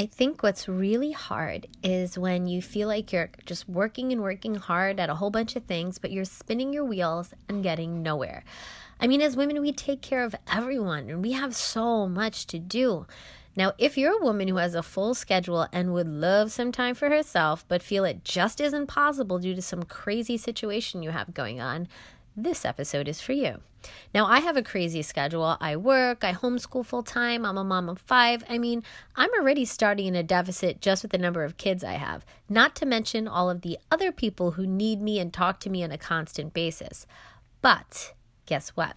I think what's really hard is when you feel like you're just working and working hard at a whole bunch of things, but you're spinning your wheels and getting nowhere. I mean, as women, we take care of everyone and we have so much to do. Now, if you're a woman who has a full schedule and would love some time for herself, but feel it just isn't possible due to some crazy situation you have going on, this episode is for you. Now, I have a crazy schedule. I work, I homeschool full time, I'm a mom of five. I mean, I'm already starting in a deficit just with the number of kids I have, not to mention all of the other people who need me and talk to me on a constant basis. But guess what?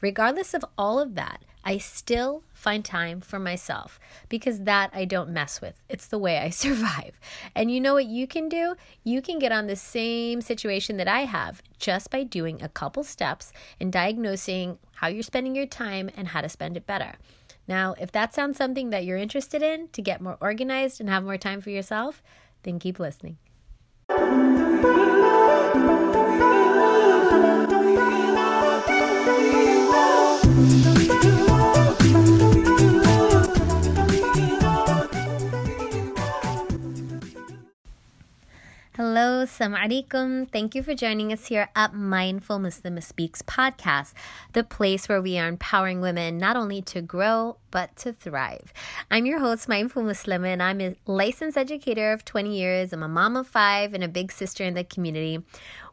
Regardless of all of that, I still find time for myself because that I don't mess with. It's the way I survive. And you know what you can do? You can get on the same situation that I have just by doing a couple steps and diagnosing how you're spending your time and how to spend it better. Now, if that sounds something that you're interested in to get more organized and have more time for yourself, then keep listening. Hello, Assalamu alaikum. Thank you for joining us here at Mindful Muslim Speaks podcast, the place where we are empowering women not only to grow, but to thrive. I'm your host, Mindful Muslim, and I'm a licensed educator of 20 years. I'm a mom of five and a big sister in the community.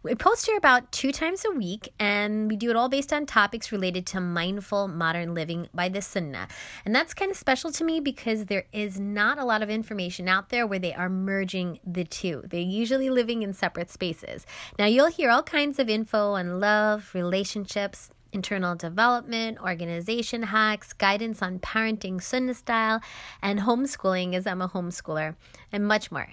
We post here about two times a week, and we do it all based on topics related to mindful modern living by the Sunnah. And that's kind of special to me because there is not a lot of information out there where they are merging the two. They're usually living in separate spaces. Now, you'll hear all kinds of info on love, relationships, internal development, organization hacks, guidance on parenting Sunnah style, and homeschooling as I'm a homeschooler, and much more.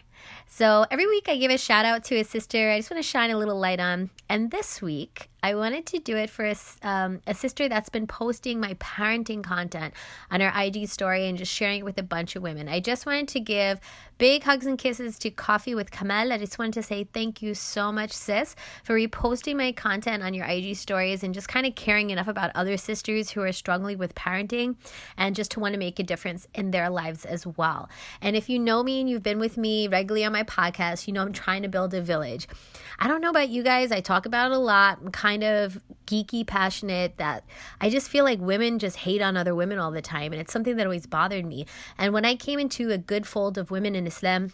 So every week I give a shout out to a sister I just want to shine a little light on. And this week I wanted to do it for a, um, a sister that's been posting my parenting content on her IG story and just sharing it with a bunch of women. I just wanted to give big hugs and kisses to Coffee with Kamal. I just wanted to say thank you so much, sis, for reposting my content on your IG stories and just kind of caring enough about other sisters who are struggling with parenting and just to want to make a difference in their lives as well. And if you know me and you've been with me regularly, regularly on my podcast, you know I'm trying to build a village. I don't know about you guys, I talk about it a lot. I'm kind of geeky, passionate that I just feel like women just hate on other women all the time. And it's something that always bothered me. And when I came into a good fold of women in Islam,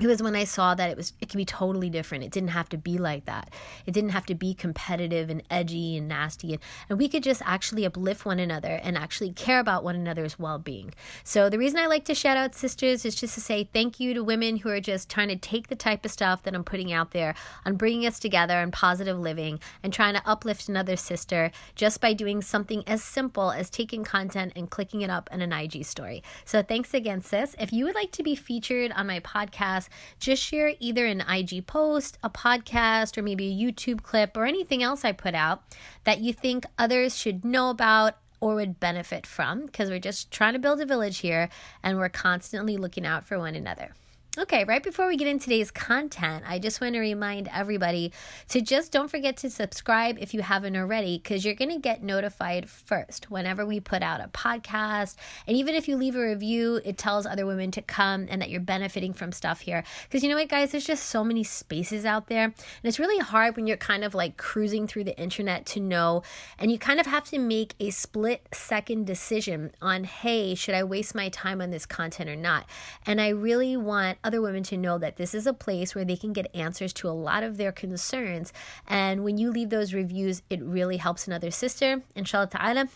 it was when I saw that it was it could be totally different. It didn't have to be like that. It didn't have to be competitive and edgy and nasty and, and we could just actually uplift one another and actually care about one another's well-being. So the reason I like to shout out sisters is just to say thank you to women who are just trying to take the type of stuff that I'm putting out there on bringing us together and positive living and trying to uplift another sister just by doing something as simple as taking content and clicking it up in an IG story. So thanks again sis. If you would like to be featured on my podcast just share either an IG post, a podcast, or maybe a YouTube clip or anything else I put out that you think others should know about or would benefit from because we're just trying to build a village here and we're constantly looking out for one another. Okay, right before we get into today's content, I just want to remind everybody to just don't forget to subscribe if you haven't already, because you're going to get notified first whenever we put out a podcast. And even if you leave a review, it tells other women to come and that you're benefiting from stuff here. Because you know what, guys, there's just so many spaces out there. And it's really hard when you're kind of like cruising through the internet to know. And you kind of have to make a split second decision on, hey, should I waste my time on this content or not? And I really want other women to know that this is a place where they can get answers to a lot of their concerns. And when you leave those reviews, it really helps another sister. Inshallah ta'ala.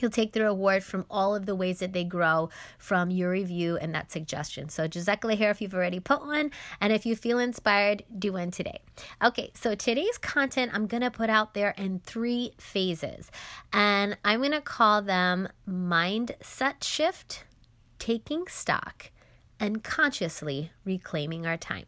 You'll take the reward from all of the ways that they grow from your review and that suggestion. So, Jazakallah khair if you've already put one. And if you feel inspired, do one today. Okay, so today's content I'm to put out there in three phases. And I'm to call them mindset shift, taking stock, and consciously reclaiming our time.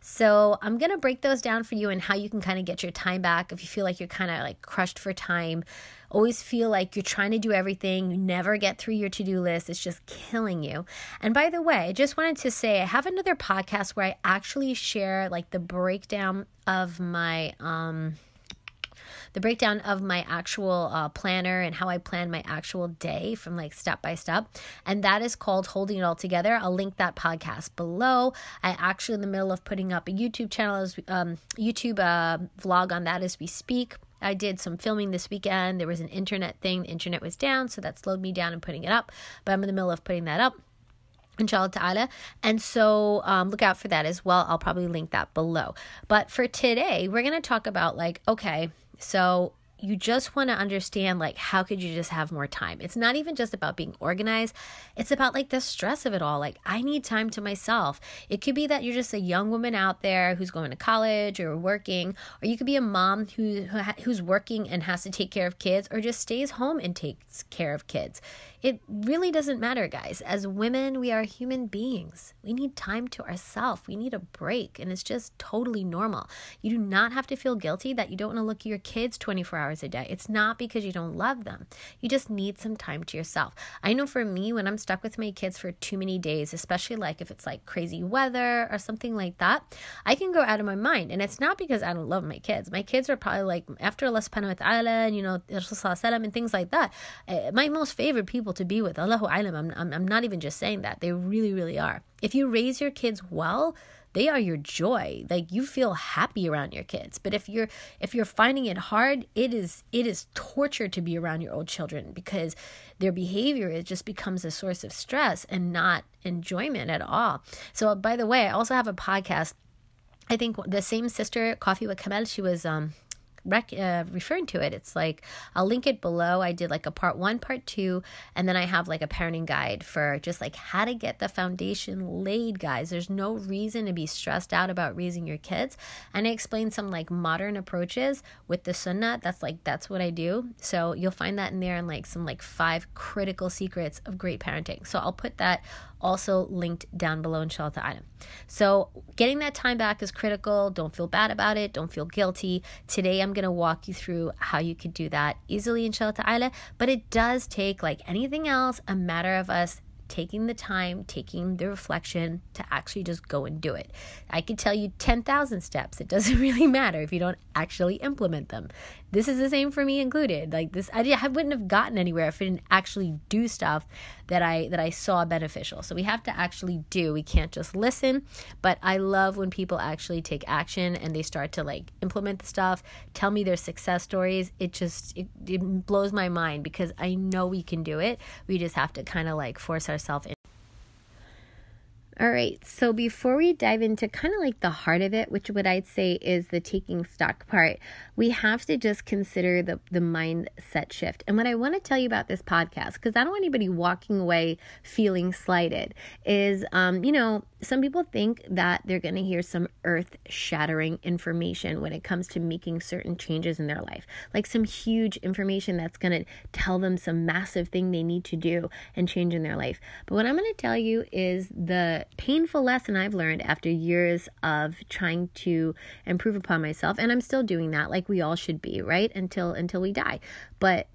So, I'm going to break those down for you and how you can kind of get your time back if you feel like you're kind of like crushed for time, always feel like you're trying to do everything, you never get through your to-do list, it's just killing you. And by the way, I just wanted to say I have another podcast where I actually share like the breakdown of my um the breakdown of my actual uh, planner and how I plan my actual day from like step by step. And that is called Holding It All Together. I'll link that podcast below. I actually in the middle of putting up a YouTube channel, as um, YouTube uh, vlog on that as we speak. I did some filming this weekend. There was an internet thing. The internet was down, so that slowed me down in putting it up. But I'm in the middle of putting that up inshallah ta'ala and so um, look out for that as well i'll probably link that below but for today we're going to talk about like okay so you just want to understand like how could you just have more time? It's not even just about being organized. It's about like the stress of it all. Like i need time to myself. It could be that you're just a young woman out there who's going to college or working or you could be a mom who, who who's working and has to take care of kids or just stays home and takes care of kids it really doesn't matter, guys. As women, we are human beings. We need time to ourselves. We need a break, and it's just totally normal. You do not have to feel guilty that you don't want to look at your kids 24 hours a day. It's not because you don't love them. You just need some time to yourself. I know for me, when I'm stuck with my kids for too many days, especially like if it's like crazy weather or something like that, I can go out of my mind. And it's not because I don't love my kids. My kids are probably like, after Allah subhanahu wa ta'ala and, you know, and things like that, eh, my most favorite people to be with. Allahu alam. I'm, I'm, I'm not even just saying that. They really, really are. If you raise your kids well, they are your joy like you feel happy around your kids but if you're if you're finding it hard it is it is torture to be around your old children because their behavior it just becomes a source of stress and not enjoyment at all so by the way i also have a podcast i think the same sister coffee with kamel she was um rec- uh, referring to it. It's like I'll link it below. I did like a part one, part two, and then I have like a parenting guide for just like how to get the foundation laid, guys. There's no reason to be stressed out about raising your kids. And I explain some like modern approaches with the sunnah. That's like that's what I do. So you'll find that in there and like some like five critical secrets of great parenting. So I'll put that also linked down below inshallah ta'ala. So getting that time back is critical. Don't feel bad about it. Don't feel guilty. Today I'm going to walk you through how you could do that easily inshallah ta'ala. But it does take like anything else a matter of us taking the time, taking the reflection to actually just go and do it. I could tell you 10,000 steps. It doesn't really matter if you don't actually implement them. This is the same for me included. Like this I, I wouldn't have gotten anywhere if I didn't actually do stuff that I that I saw beneficial. So we have to actually do. We can't just listen, but I love when people actually take action and they start to like implement the stuff, tell me their success stories. It just it, it blows my mind because I know we can do it. We just have to kind of like force ourselves all right, so before we dive into kind of like the heart of it, which what I'd say is the taking stock part, we have to just consider the, the mindset shift. And what I want to tell you about this podcast, because I don't want anybody walking away feeling slighted, is, um, you know, some people think that they're going to hear some earth shattering information when it comes to making certain changes in their life, like some huge information that's going to tell them some massive thing they need to do and change in their life. But what I'm going to tell you is the painful lesson I've learned after years of trying to improve upon myself and I'm still doing that like we all should be, right? Until until we die. But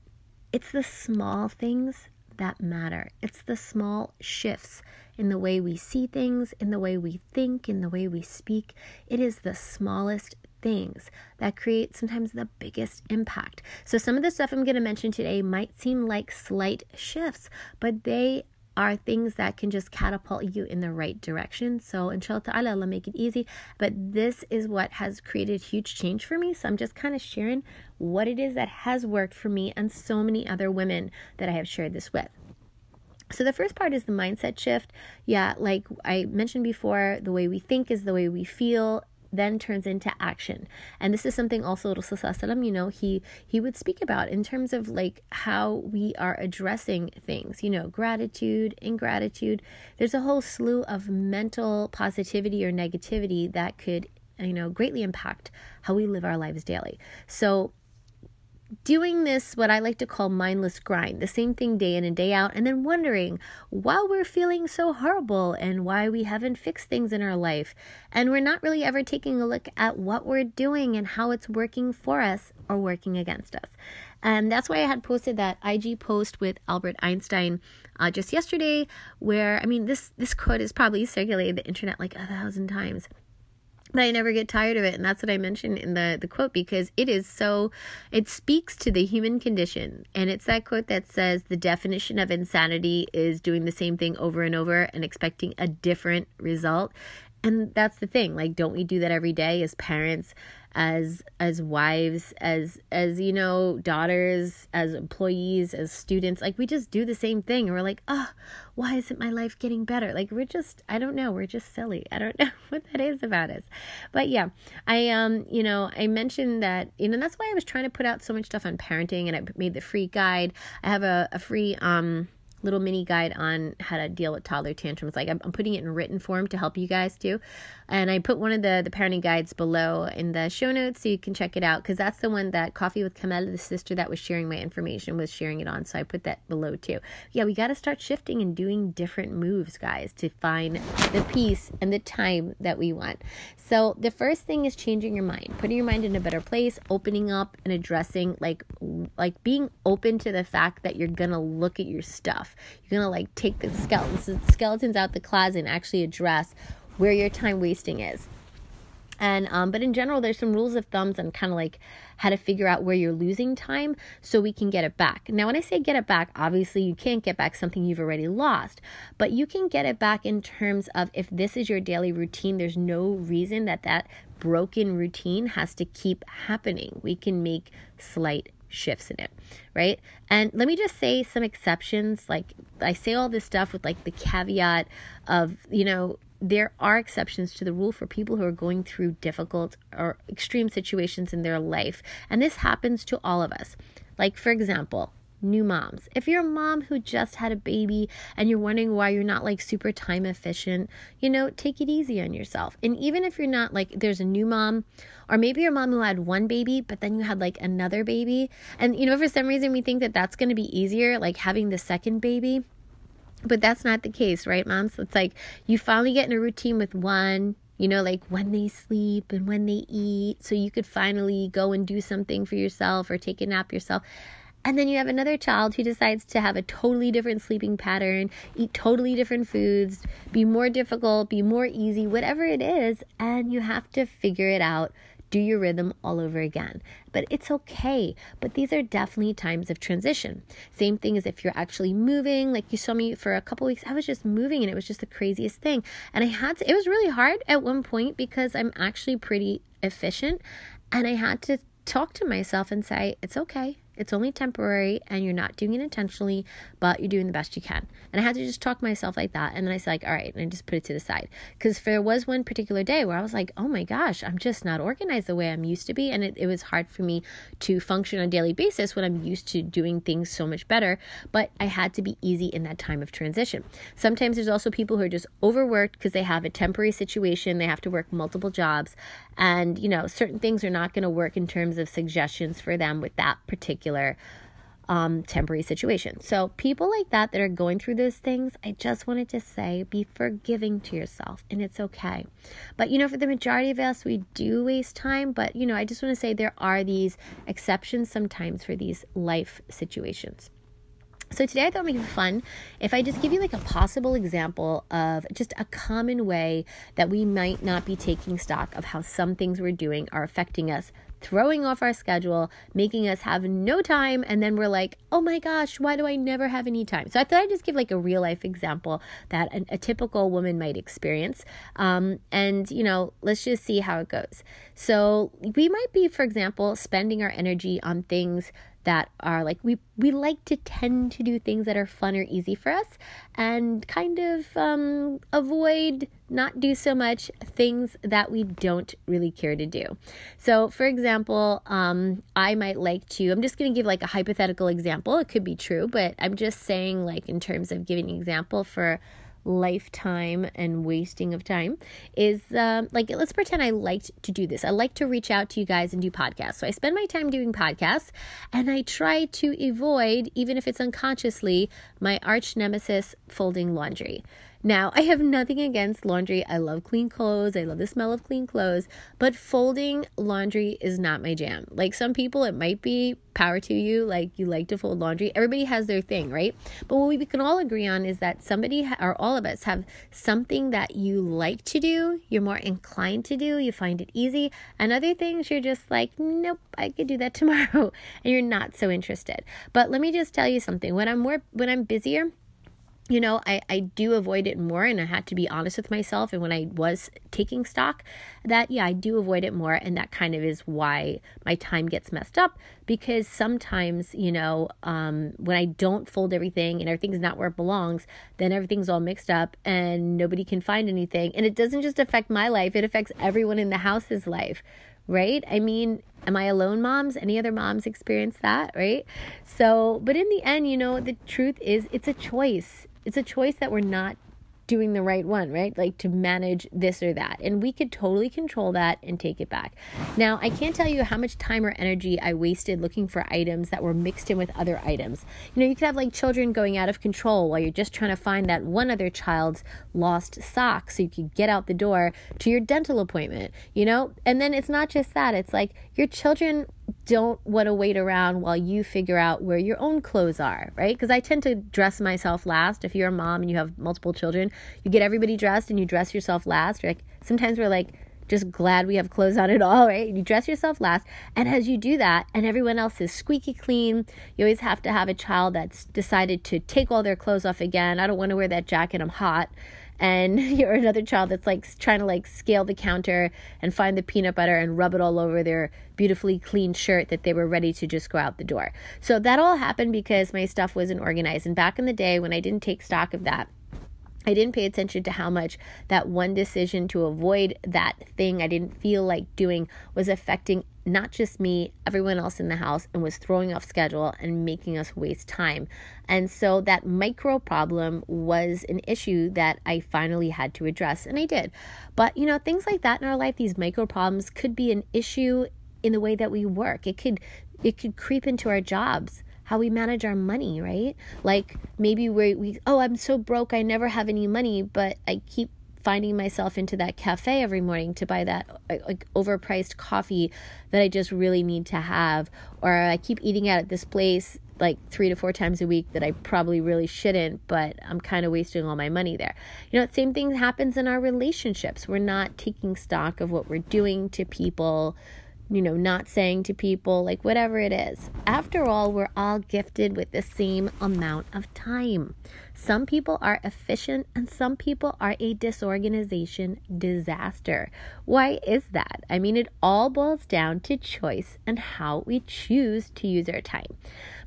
it's the small things that matter. It's the small shifts in the way we see things, in the way we think, in the way we speak. It is the smallest things that create sometimes the biggest impact. So, some of the stuff I'm going to mention today might seem like slight shifts, but they are things that can just catapult you in the right direction. So inshallah ta'ala, Allah make it easy. But this is what has created huge change for me. So I'm just kind of sharing what it is that has worked for me and so many other women that I have shared this with. So the first part is the mindset shift. Yeah, like I mentioned before, the way we think is the way we feel then turns into action. And this is something also Rasulullah, you know, he he would speak about in terms of like how we are addressing things, you know, gratitude, ingratitude. There's a whole slew of mental positivity or negativity that could you know greatly impact how we live our lives daily. So doing this, what I like to call mindless grind, the same thing day in and day out, and then wondering why we're feeling so horrible and why we haven't fixed things in our life. And we're not really ever taking a look at what we're doing and how it's working for us or working against us. And that's why I had posted that IG post with Albert Einstein uh, just yesterday, where I mean, this this quote is probably circulated the internet like a thousand times. But I never get tired of it. And that's what I mentioned in the, the quote because it is so, it speaks to the human condition. And it's that quote that says the definition of insanity is doing the same thing over and over and expecting a different result. And that's the thing. Like, don't we do that every day as parents? as as wives as as you know daughters as employees as students like we just do the same thing and we're like oh why isn't my life getting better like we're just i don't know we're just silly i don't know what that is about us but yeah i um you know i mentioned that you know that's why i was trying to put out so much stuff on parenting and i made the free guide i have a, a free um little mini guide on how to deal with toddler tantrums. Like I'm, putting it in written form to help you guys too. And I put one of the, the parenting guides below in the show notes so you can check it out because that's the one that Coffee with Kamala, the sister that was sharing my information, was sharing it on. So I put that below too. Yeah, we got to start shifting and doing different moves, guys, to find the peace and the time that we want. So the first thing is changing your mind, putting your mind in a better place, opening up and addressing like like being open to the fact that you're gonna look at your stuff you're gonna like take the skeletons, skeletons out the closet and actually address where your time wasting is. And um, but in general, there's some rules of thumbs and kind of like how to figure out where you're losing time so we can get it back. Now, when I say get it back, obviously you can't get back something you've already lost, but you can get it back in terms of if this is your daily routine, there's no reason that that broken routine has to keep happening. We can make slight shifts in it, right? And let me just say some exceptions. Like I say all this stuff with like the caveat of, you know, there are exceptions to the rule for people who are going through difficult or extreme situations in their life. And this happens to all of us. Like, for example, new moms. If you're a mom who just had a baby and you're wondering why you're not like super time efficient, you know, take it easy on yourself. And even if you're not like, there's a new mom, or maybe your mom who had one baby, but then you had like another baby. And, you know, for some reason we think that that's going to be easier, like having the second baby. But that's not the case, right, moms? It's like you finally get in a routine with one, you know, like when they sleep and when they eat, so you could finally go and do something for yourself or take a nap yourself. And then you have another child who decides to have a totally different sleeping pattern, eat totally different foods, be more difficult, be more easy, whatever it is. And you have to figure it out, do your rhythm all over again. But it's okay. But these are definitely times of transition. Same thing as if you're actually moving. Like you saw me for a couple weeks, I was just moving and it was just the craziest thing. And I had to, it was really hard at one point because I'm actually pretty efficient. And I had to talk to myself and say, it's okay. It's only temporary and you're not doing it intentionally, but you're doing the best you can. And I had to just talk myself like that. And then I said, like, all right, and I just put it to the side. Because there was one particular day where I was like, oh my gosh, I'm just not organized the way I'm used to be. And it, it was hard for me to function on a daily basis when I'm used to doing things so much better. But I had to be easy in that time of transition. Sometimes there's also people who are just overworked because they have a temporary situation, they have to work multiple jobs. And, you know, certain things are not going to work in terms of suggestions for them with that particular particular um, temporary situation. So, people like that that are going through those things, I just wanted to say be forgiving to yourself and it's okay. But, you know, for the majority of us, we do waste time. But, you know, I just want to say there are these exceptions sometimes for these life situations. So today I thought it would be fun if I just give you like a possible example of just a common way that we might not be taking stock of how some things we're doing are affecting us throwing off our schedule, making us have no time. And then we're like, oh my gosh, why do I never have any time? So I thought I'd just give like a real life example that a, a typical woman might experience. Um, and, you know, let's just see how it goes. So we might be, for example, spending our energy on things that are like we we like to tend to do things that are fun or easy for us and kind of um, avoid not do so much things that we don't really care to do. So for example um, i might like to i'm just going to give like a hypothetical example. It could be true but i'm just saying like in terms of giving an example for lifetime and wasting of time is um, like let's pretend I liked to do this. I like to reach out to you guys and do podcasts. So I spend my time doing podcasts and I try to avoid, even if it's unconsciously, my arch nemesis folding laundry. Now, I have nothing against laundry. I love clean clothes. I love the smell of clean clothes, but folding laundry is not my jam. Like some people, it might be power to you, like you like to fold laundry. Everybody has their thing, right? But what we can all agree on is that somebody or all of us have something that you like to do, you're more inclined to do, you find it easy, and other things you're just like, nope, I could do that tomorrow, and you're not so interested. But let me just tell you something. When I'm more when I'm busier, you know, I, I do avoid it more, and I had to be honest with myself. And when I was taking stock, that yeah, I do avoid it more, and that kind of is why my time gets messed up. Because sometimes, you know, um, when I don't fold everything and everything's not where it belongs, then everything's all mixed up, and nobody can find anything. And it doesn't just affect my life; it affects everyone in the house's life, right? I mean, am I alone, moms? Any other moms experience that, right? So, but in the end, you know, the truth is, it's a choice it's a choice that we're not doing the right one, right? Like to manage this or that. And we could totally control that and take it back. Now, I can't tell you how much time or energy I wasted looking for items that were mixed in with other items. You know, you could have like children going out of control while you're just trying to find that one other child's lost sock so you could get out the door to your dental appointment, you know? And then it's not just that, it's like your children don't want to wait around while you figure out where your own clothes are, right? Because I tend to dress myself last. If you're a mom and you have multiple children, you get everybody dressed and you dress yourself last. Like sometimes we're like just glad we have clothes on at all, right? You dress yourself last, and as you do that, and everyone else is squeaky clean, you always have to have a child that's decided to take all their clothes off again. I don't want to wear that jacket. I'm hot and you're another child that's like trying to like scale the counter and find the peanut butter and rub it all over their beautifully clean shirt that they were ready to just go out the door. So that all happened because my stuff wasn't organized. And back in the day when I didn't take stock of that, I didn't pay attention to how much that one decision to avoid that thing I didn't feel like doing was affecting not just me, everyone else in the house, and was throwing off schedule and making us waste time. And so that micro problem was an issue that I finally had to address, and I did. But you know, things like that in our life, these micro problems could be an issue in the way that we work. It could it could creep into our jobs how we manage our money, right? Like maybe we we oh, I'm so broke, I never have any money, but I keep finding myself into that cafe every morning to buy that uh, like overpriced coffee that I just really need to have or I keep eating out at this place like 3 to 4 times a week that I probably really shouldn't but I'm kind of wasting all my money there. You know, same thing happens in our relationships. We're not taking stock of what we're doing to people you know, not saying to people, like whatever it is. After all, we're all gifted with the same amount of time. Some people are efficient and some people are a disorganization disaster. Why is that? I mean, it all boils down to choice and how we choose to use our time.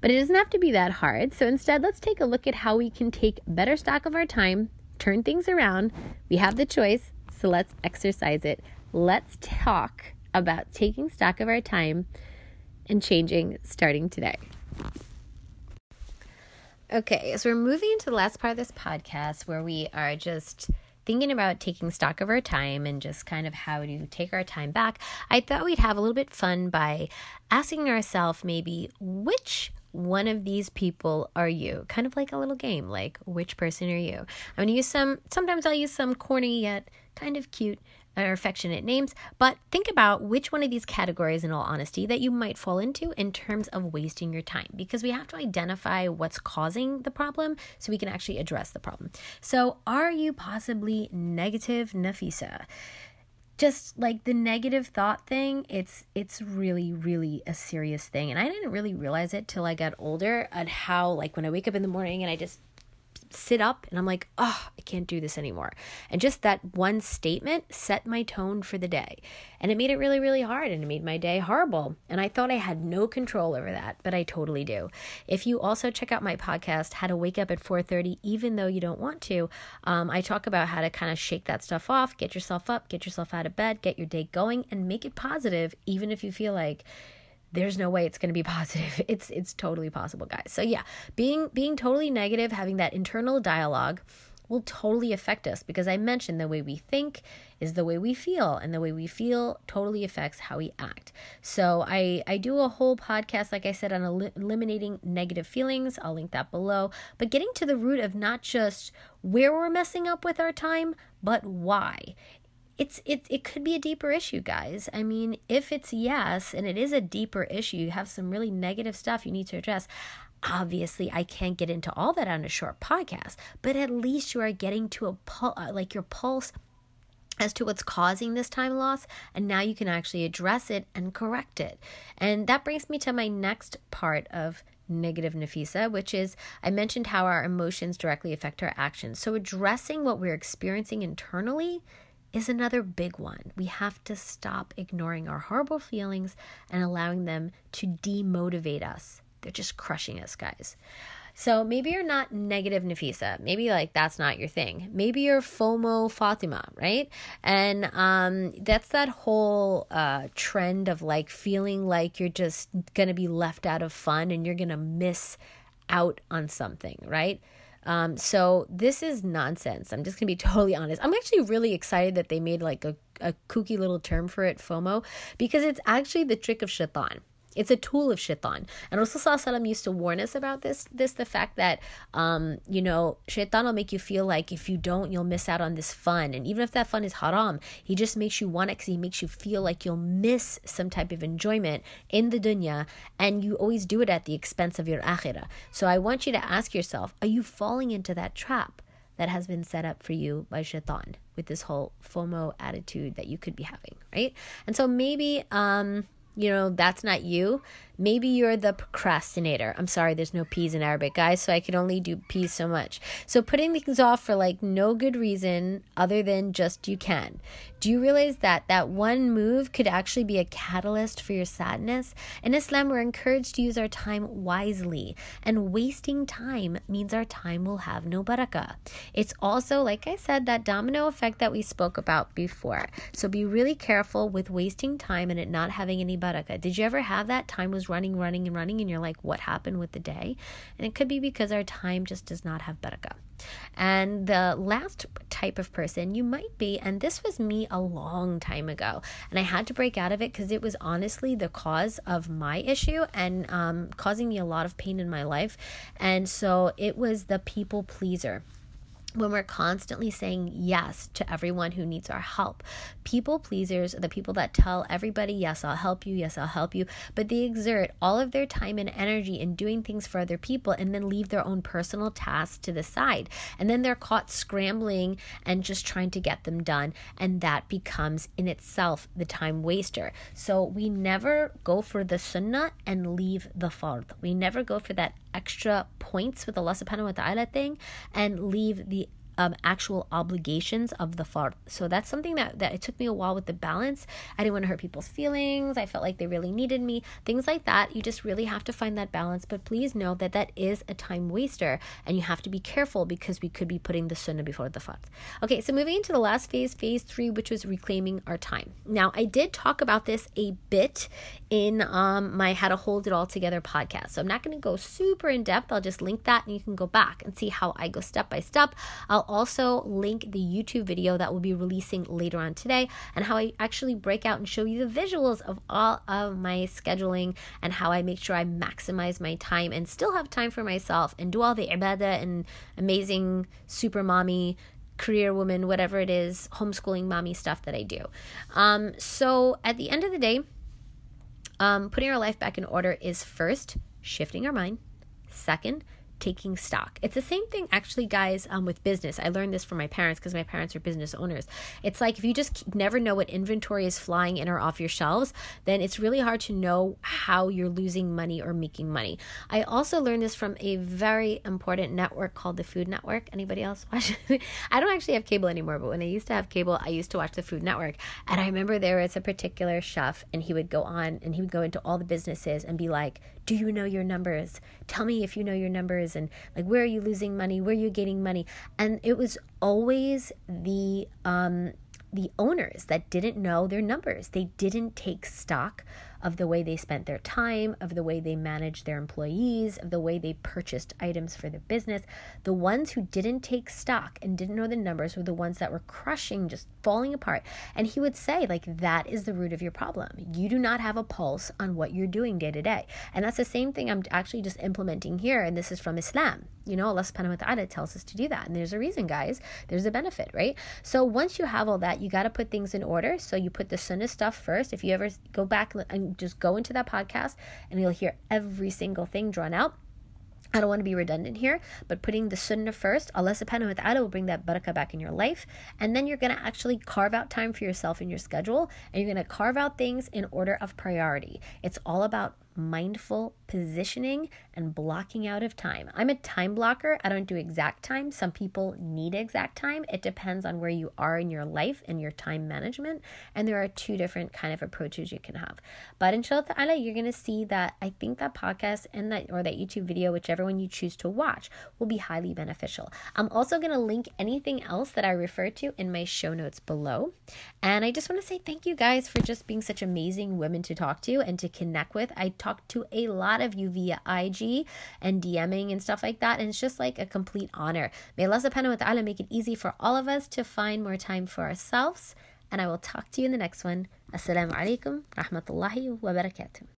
But it doesn't have to be that hard. So instead, let's take a look at how we can take better stock of our time, turn things around. We have the choice, so let's exercise it. Let's talk about taking stock of our time and changing starting today. Okay, so we're moving into the last part of this podcast where we are just thinking about taking stock of our time and just kind of how to take our time back. I thought we'd have a little bit fun by asking ourselves maybe which one of these people are you? Kind of like a little game, like which person are you? I'm to use some, sometimes I'll use some corny yet kind of cute or affectionate names, but think about which one of these categories, in all honesty, that you might fall into in terms of wasting your time because we have to identify what's causing the problem so we can actually address the problem. So, are you possibly negative, Nafisa? just like the negative thought thing it's it's really really a serious thing and i didn't really realize it till i got older at how like when i wake up in the morning and i just sit up and I'm like, oh, I can't do this anymore. And just that one statement set my tone for the day. And it made it really, really hard and it made my day horrible. And I thought I had no control over that, but I totally do. If you also check out my podcast, How to Wake Up at 4:30, even though you don't want to, um, I talk about how to kind of shake that stuff off, get yourself up, get yourself out of bed, get your day going, and make it positive, even if you feel like there's no way it's going to be positive. It's it's totally possible, guys. So yeah, being being totally negative, having that internal dialogue will totally affect us because I mentioned the way we think is the way we feel, and the way we feel totally affects how we act. So I, I do a whole podcast, like I said, on el- eliminating negative feelings. I'll link that below. But getting to the root of not just where we're messing up with our time, but why it's it it could be a deeper issue guys. I mean if it's yes and it is a deeper issue you have some really negative stuff you need to address. Obviously i can't get into all that on a short podcast but at least you are getting to a pul- uh, like your pulse as to what's causing this time loss and now you can actually address it and correct it. And that brings me to my next part of negative nafisa which is i mentioned how our emotions directly affect our actions. So addressing what we're experiencing internally is another big one. We have to stop ignoring our horrible feelings and allowing them to demotivate us. They're just crushing us, guys. So maybe you're not negative Nafisa. Maybe like that's not your thing. Maybe you're FOMO Fatima, right? And um, that's that whole uh, trend of like feeling like you're just gonna be left out of fun and you're gonna miss out on something, right? Um, so this is nonsense. I'm just gonna be totally honest. I'm actually really excited that they made like a, a kooky little term for it, FOMO, because it's actually the trick of shaitan. It's a tool of shaitan. And Rasulullah used to warn us about this, this the fact that um, you know, shaitan will make you feel like if you don't, you'll miss out on this fun. And even if that fun is haram, he just makes you want it because he makes you feel like you'll miss some type of enjoyment in the dunya, and you always do it at the expense of your akhirah. So I want you to ask yourself, are you falling into that trap? that has been set up for you by shaitan with this whole FOMO attitude that you could be having, right? And so maybe um you know, that's not you. Maybe you're the procrastinator. I'm sorry, there's no P's in Arabic, guys, so I can only do P's so much. So putting things off for like no good reason other than just you can. Do you realize that that one move could actually be a catalyst for your sadness? In Islam, we're encouraged to use our time wisely, and wasting time means our time will have no barakah. It's also, like I said, that domino effect that we spoke about before. So be really careful with wasting time and it not having any barakah. Did you ever have that time was running, running, and running, and you're like, what happened with the day? And it could be because our time just does not have barakah. And the last type of person you might be, and this was me a long time ago, and I had to break out of it because it was honestly the cause of my issue and um, causing me a lot of pain in my life. And so it was the people pleaser when we're constantly saying yes to everyone who needs our help. People pleasers are the people that tell everybody, yes, I'll help you, yes, I'll help you, but they exert all of their time and energy in doing things for other people and then leave their own personal tasks to the side. And then they're caught scrambling and just trying to get them done. And that becomes in itself the time waster. So we never go for the sunnah and leave the fard. We never go for that extra points with Allah subhanahu wa ta'ala thing and leave the um, actual obligations of the fard. So that's something that, that it took me a while with the balance. I didn't want to hurt people's feelings. I felt like they really needed me. Things like that. You just really have to find that balance. But please know that that is a time waster and you have to be careful because we could be putting the sunnah before the fard. Okay, so moving into the last phase, phase three, which was reclaiming our time. Now, I did talk about this a bit in um, my How to Hold It All Together podcast. So I'm not going to go super in depth. I'll just link that and you can go back and see how I go step by step. I'll I'll also link the YouTube video that we'll be releasing later on today and how I actually break out and show you the visuals of all of my scheduling and how I make sure I maximize my time and still have time for myself and do all the ibadah and amazing super mommy career woman, whatever it is, homeschooling mommy stuff that I do. Um, so at the end of the day, um, putting our life back in order is first shifting our mind. Second, taking stock. It's the same thing, actually, guys, um, with business. I learned this from my parents because my parents are business owners. It's like if you just never know what inventory is flying in or off your shelves, then it's really hard to know how you're losing money or making money. I also learned this from a very important network called the Food Network. Anybody else watch? I don't actually have cable anymore, but when I used to have cable, I used to watch the Food Network. And I remember there was a particular chef, and he would go on and he would go into all the businesses and be like, Do you know your numbers? Tell me if you know your numbers and like where are you losing money? Where are you gaining money? And it was always the um the owners that didn't know their numbers. They didn't take stock of the way they spent their time, of the way they managed their employees, of the way they purchased items for their business. The ones who didn't take stock and didn't know the numbers were the ones that were crushing, just falling apart. And he would say, like, that is the root of your problem. You do not have a pulse on what you're doing day to day. And that's the same thing I'm actually just implementing here. And this is from Islam. You know, Allah subhanahu wa ta'ala tells us to do that. And there's a reason, guys. There's a benefit, right? So once you have all that, you got to put things in order. So you put the sunnah stuff first. If you ever go back and just go into that podcast and you'll hear every single thing drawn out. I don't want to be redundant here, but putting the sunnah first, Allah subhanahu wa ta'ala will bring that barakah back in your life. And then you're going to actually carve out time for yourself in your schedule and you're going to carve out things in order of priority. It's all about mindful positioning and blocking out of time. I'm a time blocker. I don't do exact time. Some people need exact time. It depends on where you are in your life and your time management. And there are two different kind of approaches you can have. But inshallah ta'ala, you're going to see that I think that podcast and that or that YouTube video, whichever one you choose to watch, will be highly beneficial. I'm also going to link anything else that I refer to in my show notes below. And I just want to say thank you guys for just being such amazing women to talk to and to connect with. I talk to a lot of you via IG and DMing and stuff like that. And it's just like a complete honor. May Allah subhanahu wa ta'ala make it easy for all of us to find more time for ourselves. And I will talk to you in the next one. Assalamu alaikum rahmatullahi wa barakatuh.